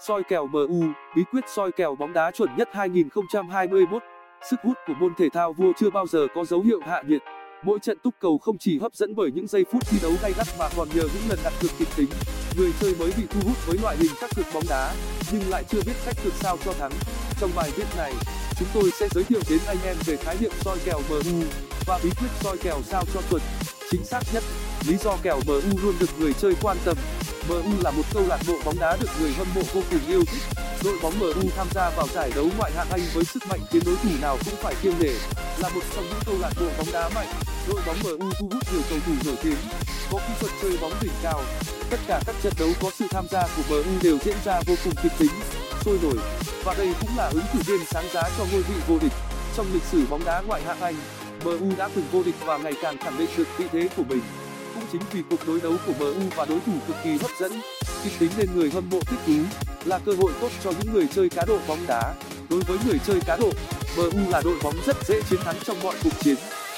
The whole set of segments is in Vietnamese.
Soi kèo MU, bí quyết soi kèo bóng đá chuẩn nhất 2021. Sức hút của môn thể thao vua chưa bao giờ có dấu hiệu hạ nhiệt. Mỗi trận túc cầu không chỉ hấp dẫn bởi những giây phút thi đấu gay gắt mà còn nhờ những lần đặt cược kịch tính. Người chơi mới bị thu hút với loại hình các cược bóng đá, nhưng lại chưa biết cách cược sao cho thắng. Trong bài viết này, chúng tôi sẽ giới thiệu đến anh em về khái niệm soi kèo MU và bí quyết soi kèo sao cho chuẩn, chính xác nhất. Lý do kèo MU luôn được người chơi quan tâm. MU là một câu lạc bộ bóng đá được người hâm mộ vô cùng yêu thích. Đội bóng MU tham gia vào giải đấu ngoại hạng Anh với sức mạnh khiến đối thủ nào cũng phải kiêng nể. Là một trong những câu lạc bộ bóng đá mạnh, đội bóng MU thu hút nhiều cầu thủ nổi tiếng, có kỹ thuật chơi bóng đỉnh cao. Tất cả các trận đấu có sự tham gia của MU đều diễn ra vô cùng kịch tính, sôi nổi và đây cũng là ứng cử viên sáng giá cho ngôi vị vô địch. Trong lịch sử bóng đá ngoại hạng Anh, MU đã từng vô địch và ngày càng khẳng định được vị thế của mình. Cũng chính vì cuộc đối đấu của MU và đối thủ cực kỳ hấp dẫn, kịch tính nên người hâm mộ thích thú, là cơ hội tốt cho những người chơi cá độ bóng đá. Đối với người chơi cá độ, MU là đội bóng rất dễ chiến thắng trong mọi cuộc chiến.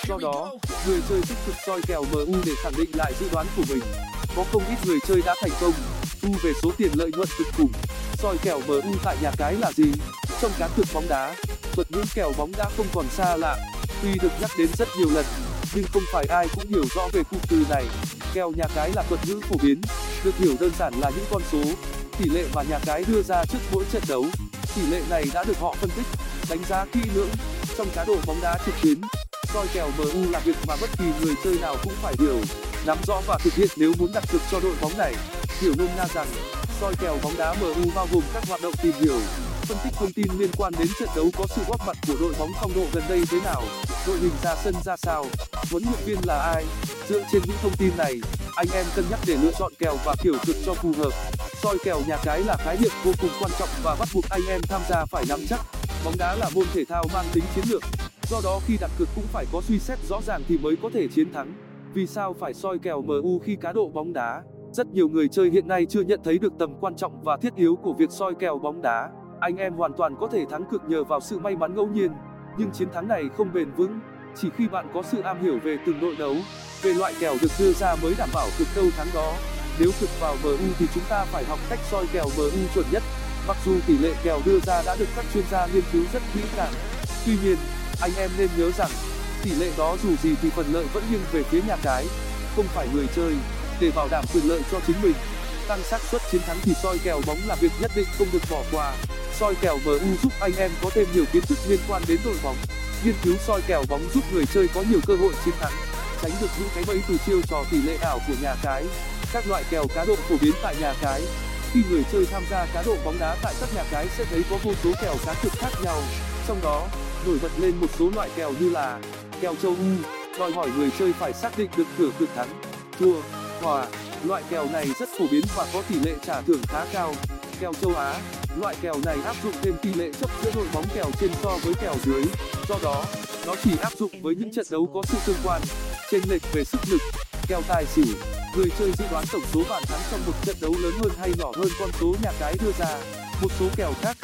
Do đó, người chơi tích cực soi kèo MU để khẳng định lại dự đoán của mình. Có không ít người chơi đã thành công, thu về số tiền lợi nhuận cực khủng. Soi kèo MU tại nhà cái là gì? Trong cá cược bóng đá, thuật ngữ kèo bóng đã không còn xa lạ. Tuy được nhắc đến rất nhiều lần, nhưng không phải ai cũng hiểu rõ về cụm từ này. Kèo nhà cái là thuật ngữ phổ biến, được hiểu đơn giản là những con số, tỷ lệ mà nhà cái đưa ra trước mỗi trận đấu. Tỷ lệ này đã được họ phân tích, đánh giá kỹ lưỡng trong cá độ bóng đá trực tuyến. Soi kèo MU là việc mà bất kỳ người chơi nào cũng phải hiểu, nắm rõ và thực hiện nếu muốn đặt cược cho đội bóng này. Hiểu nôm na rằng, soi kèo bóng đá MU bao gồm các hoạt động tìm hiểu, phân tích thông tin liên quan đến trận đấu có sự góp mặt của đội bóng phong độ gần đây thế nào, đội hình ra sân ra sao, huấn luyện viên là ai. Dựa trên những thông tin này, anh em cân nhắc để lựa chọn kèo và kiểu cực cho phù hợp. Soi kèo nhà cái là khái niệm vô cùng quan trọng và bắt buộc anh em tham gia phải nắm chắc. Bóng đá là môn thể thao mang tính chiến lược, do đó khi đặt cược cũng phải có suy xét rõ ràng thì mới có thể chiến thắng. Vì sao phải soi kèo MU khi cá độ bóng đá? Rất nhiều người chơi hiện nay chưa nhận thấy được tầm quan trọng và thiết yếu của việc soi kèo bóng đá. Anh em hoàn toàn có thể thắng cược nhờ vào sự may mắn ngẫu nhiên, nhưng chiến thắng này không bền vững. Chỉ khi bạn có sự am hiểu về từng đội đấu, về loại kèo được đưa ra mới đảm bảo cực đâu thắng đó. Nếu cực vào MU thì chúng ta phải học cách soi kèo MU chuẩn nhất. Mặc dù tỷ lệ kèo đưa ra đã được các chuyên gia nghiên cứu rất kỹ càng, tuy nhiên, anh em nên nhớ rằng tỷ lệ đó dù gì thì phần lợi vẫn nghiêng về phía nhà cái, không phải người chơi. Để bảo đảm quyền lợi cho chính mình, tăng xác suất chiến thắng thì soi kèo bóng là việc nhất định không được bỏ qua. Soi kèo MU giúp anh em có thêm nhiều kiến thức liên quan đến đội bóng. Nghiên cứu soi kèo bóng giúp người chơi có nhiều cơ hội chiến thắng, tránh được những cái bẫy từ chiêu trò tỷ lệ ảo của nhà cái. Các loại kèo cá độ phổ biến tại nhà cái. Khi người chơi tham gia cá độ bóng đá tại các nhà cái sẽ thấy có vô số kèo cá cược khác nhau. Trong đó, nổi bật lên một số loại kèo như là kèo châu âu đòi hỏi người chơi phải xác định được cửa cược thắng, thua, hòa. Loại kèo này rất phổ biến và có tỷ lệ trả thưởng khá cao. Kèo châu Á Loại kèo này áp dụng thêm tỷ lệ chấp giữa đội bóng kèo trên so với kèo dưới. Do đó, nó chỉ áp dụng với những trận đấu có sự tương quan, chênh lệch về sức lực. Kèo tài xỉu, người chơi dự đoán tổng số bàn thắng trong một trận đấu lớn hơn hay nhỏ hơn con số nhà cái đưa ra. Một số kèo khác,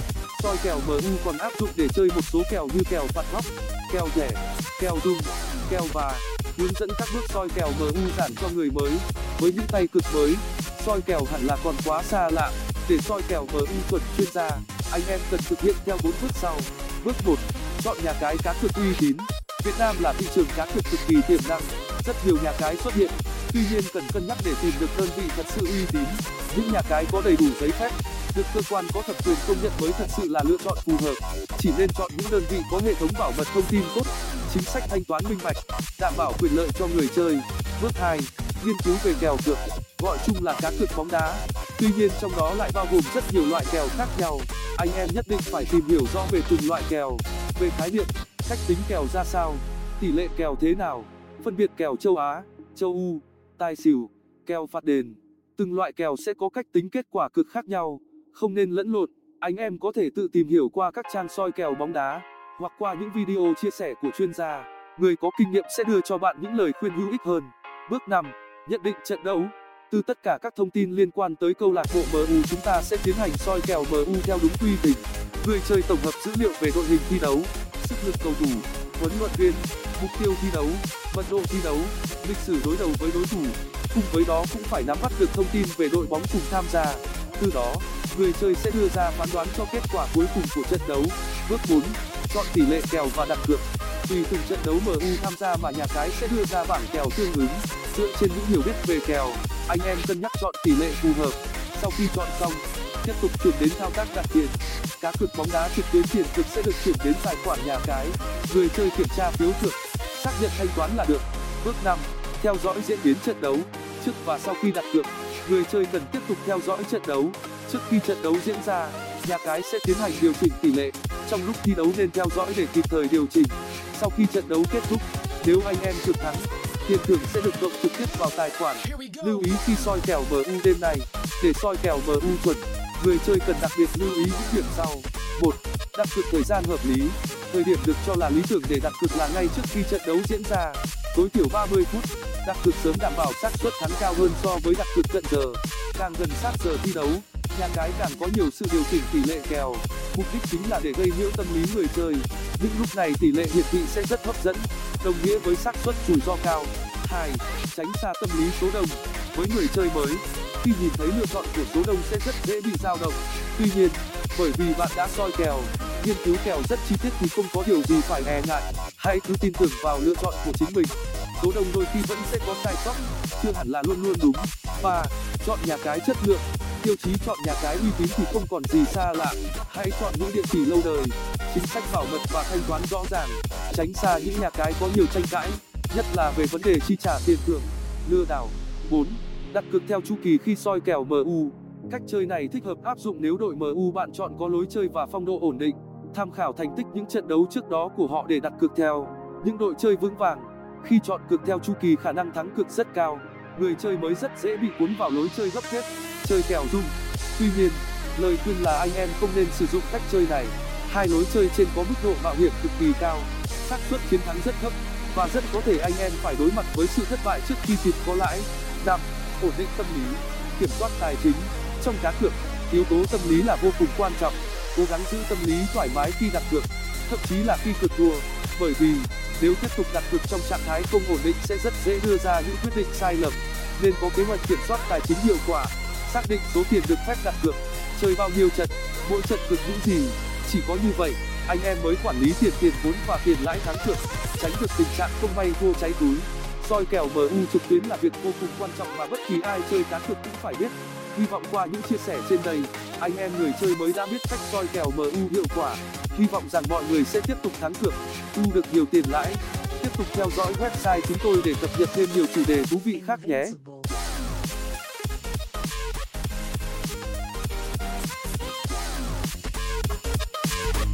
soi kèo MU còn áp dụng để chơi một số kèo như kèo phạt góc, kèo rẻ, kèo rung, kèo và hướng dẫn các bước soi kèo MU giản cho người mới. Với những tay cực mới, soi kèo hẳn là còn quá xa lạ để soi kèo MU chuẩn chuyên gia. Anh em cần thực hiện theo bước sau. Bước chọn nhà cái cá cược uy tín. Việt nam là thị trường cá cược cực kỳ tiềm năng. Rất nhiều nhà cái xuất hiện. Tuy nhiên cần cân nhắc để tìm được đơn vị thật sự uy tín. Những nhà cái có đầy đủ giấy phép, được cơ quan có thẩm quyền công nhận mới thật sự là lựa chọn phù hợp. Chỉ nên chọn những đơn vị có hệ thống bảo mật thông tin tốt, chính sách thanh toán minh bạch, đảm bảo quyền lợi cho người chơi. Bước nghiên cứu về kèo cược, gọi chung là cá cược bóng đá tuy nhiên trong đó lại bao gồm rất nhiều loại kèo khác nhau. Anh em nhất định phải tìm hiểu rõ về từng loại kèo, về khái niệm, cách tính kèo ra sao, tỷ lệ kèo thế nào, phân biệt kèo châu á, châu u tài xỉu, kèo phạt đền. Từng loại kèo sẽ có cách tính kết quả cực khác nhau, không nên lẫn lộn. Anh em có thể tự tìm hiểu qua các trang soi kèo bóng đá, hoặc qua những video chia sẻ của chuyên gia. Người có kinh nghiệm sẽ đưa cho bạn những lời khuyên hữu ích hơn. Bước nhận định trận đấu từ tất cả các thông tin liên quan tới câu lạc bộ MU chúng ta sẽ tiến hành soi kèo MU theo đúng quy trình. Người chơi tổng hợp dữ liệu về đội hình thi đấu, sức lực cầu thủ, huấn luyện viên, mục tiêu thi đấu, mật độ thi đấu, lịch sử đối đầu với đối thủ. Cùng với đó cũng phải nắm bắt được thông tin về đội bóng cùng tham gia. Từ đó, người chơi sẽ đưa ra phán đoán cho kết quả cuối cùng của trận đấu bước chọn tỷ lệ kèo và đặt cược tùy từng trận đấu mu tham gia mà nhà cái sẽ đưa ra bảng kèo tương ứng dựa trên những hiểu biết về kèo anh em cân nhắc chọn tỷ lệ phù hợp. Sau khi chọn xong, tiếp tục chuyển đến thao tác đặt tiền. Cá cược bóng đá trực tuyến tiền cực sẽ được chuyển đến tài khoản nhà cái. Người chơi kiểm tra phiếu cược xác nhận thanh toán là được. Bước theo dõi diễn biến trận đấu. Trước và sau khi đặt cược, người chơi cần tiếp tục theo dõi trận đấu. Trước khi trận đấu diễn ra, nhà cái sẽ tiến hành điều chỉnh tỷ lệ. Trong lúc thi đấu nên theo dõi để kịp thời điều chỉnh. Sau khi trận đấu kết thúc, nếu anh em cược thắng tiền thưởng sẽ được cộng trực tiếp vào tài khoản. Lưu ý khi soi kèo mu đêm nay để soi kèo mu chuẩn người chơi cần đặc biệt lưu ý những điểm sau. Một đặt cược thời gian hợp lý. Thời điểm được cho là lý tưởng để đặt cược là ngay trước khi trận đấu diễn ra. Tối thiểu 30 phút đặt cược sớm đảm bảo xác suất thắng cao hơn so với đặt cược cận giờ. Càng gần sát giờ thi đấu nhà cái càng có nhiều sự điều chỉnh tỷ lệ kèo mục đích chính là để gây nhiễu tâm lý người chơi. Những lúc này tỷ lệ hiển thị sẽ rất hấp dẫn, đồng nghĩa với xác suất rủi ro cao. Tránh xa tâm lý số đông. Với người chơi mới, khi nhìn thấy lựa chọn của số đông sẽ rất dễ bị dao động. Tuy nhiên, bởi vì bạn đã soi kèo, nghiên cứu kèo rất chi tiết thì không có điều gì phải e ngại. Hãy cứ tin tưởng vào lựa chọn của chính mình. Số đông đôi khi vẫn sẽ có sai sót, chưa hẳn là luôn luôn đúng. Và chọn nhà cái chất lượng tiêu chí chọn nhà cái uy tín thì không còn gì xa lạ. Hãy chọn những địa chỉ lâu đời. Chính sách bảo mật và thanh toán rõ ràng. Tránh xa những nhà cái có nhiều tranh cãi, nhất là về vấn đề chi trả tiền thưởng. Lừa đảo. Đặt cược theo chu kỳ khi soi kèo mu cách chơi này thích hợp áp dụng nếu đội mu bạn chọn có lối chơi và phong độ ổn định. Tham khảo thành tích những trận đấu trước đó của họ để đặt cược theo. Những đội chơi vững vàng. Khi chọn cược theo chu kỳ, khả năng thắng cược rất cao người chơi mới rất dễ bị cuốn vào lối chơi gấp thép chơi kèo rung. Tuy nhiên, lời khuyên là anh em không nên sử dụng cách chơi này. Hai lối chơi trên có mức độ mạo hiểm cực kỳ cao, xác suất chiến thắng rất thấp, và rất có thể anh em phải đối mặt với sự thất bại trước khi kịp có lãi, đạm, ổn định tâm lý. Kiểm soát tài chính, trong cá cược, yếu tố tâm lý là vô cùng quan trọng. Cố gắng giữ tâm lý thoải mái khi đặt cược, thậm chí là khi cược thua, bởi vì nếu tiếp tục đặt cược trong trạng thái không ổn định sẽ rất dễ đưa ra những quyết định sai lầm, nên có kế hoạch kiểm soát tài chính hiệu quả, xác định số tiền được phép đặt cược, chơi bao nhiêu trận, mỗi trận cược những gì. Chỉ có như vậy, anh em mới quản lý tiền tiền vốn và tiền lãi thắng cược, tránh được tình trạng không may thua cháy túi. Soi kèo mu trực tuyến là việc vô cùng quan trọng mà bất kỳ ai chơi cá cược cũng phải biết. Hy vọng qua những chia sẻ trên đây, anh em người chơi mới đã biết cách soi kèo mu hiệu quả hy vọng rằng mọi người sẽ tiếp tục thắng cược thu được nhiều tiền lãi. Tiếp tục theo dõi website chúng tôi để cập nhật thêm nhiều chủ đề thú vị khác nhé.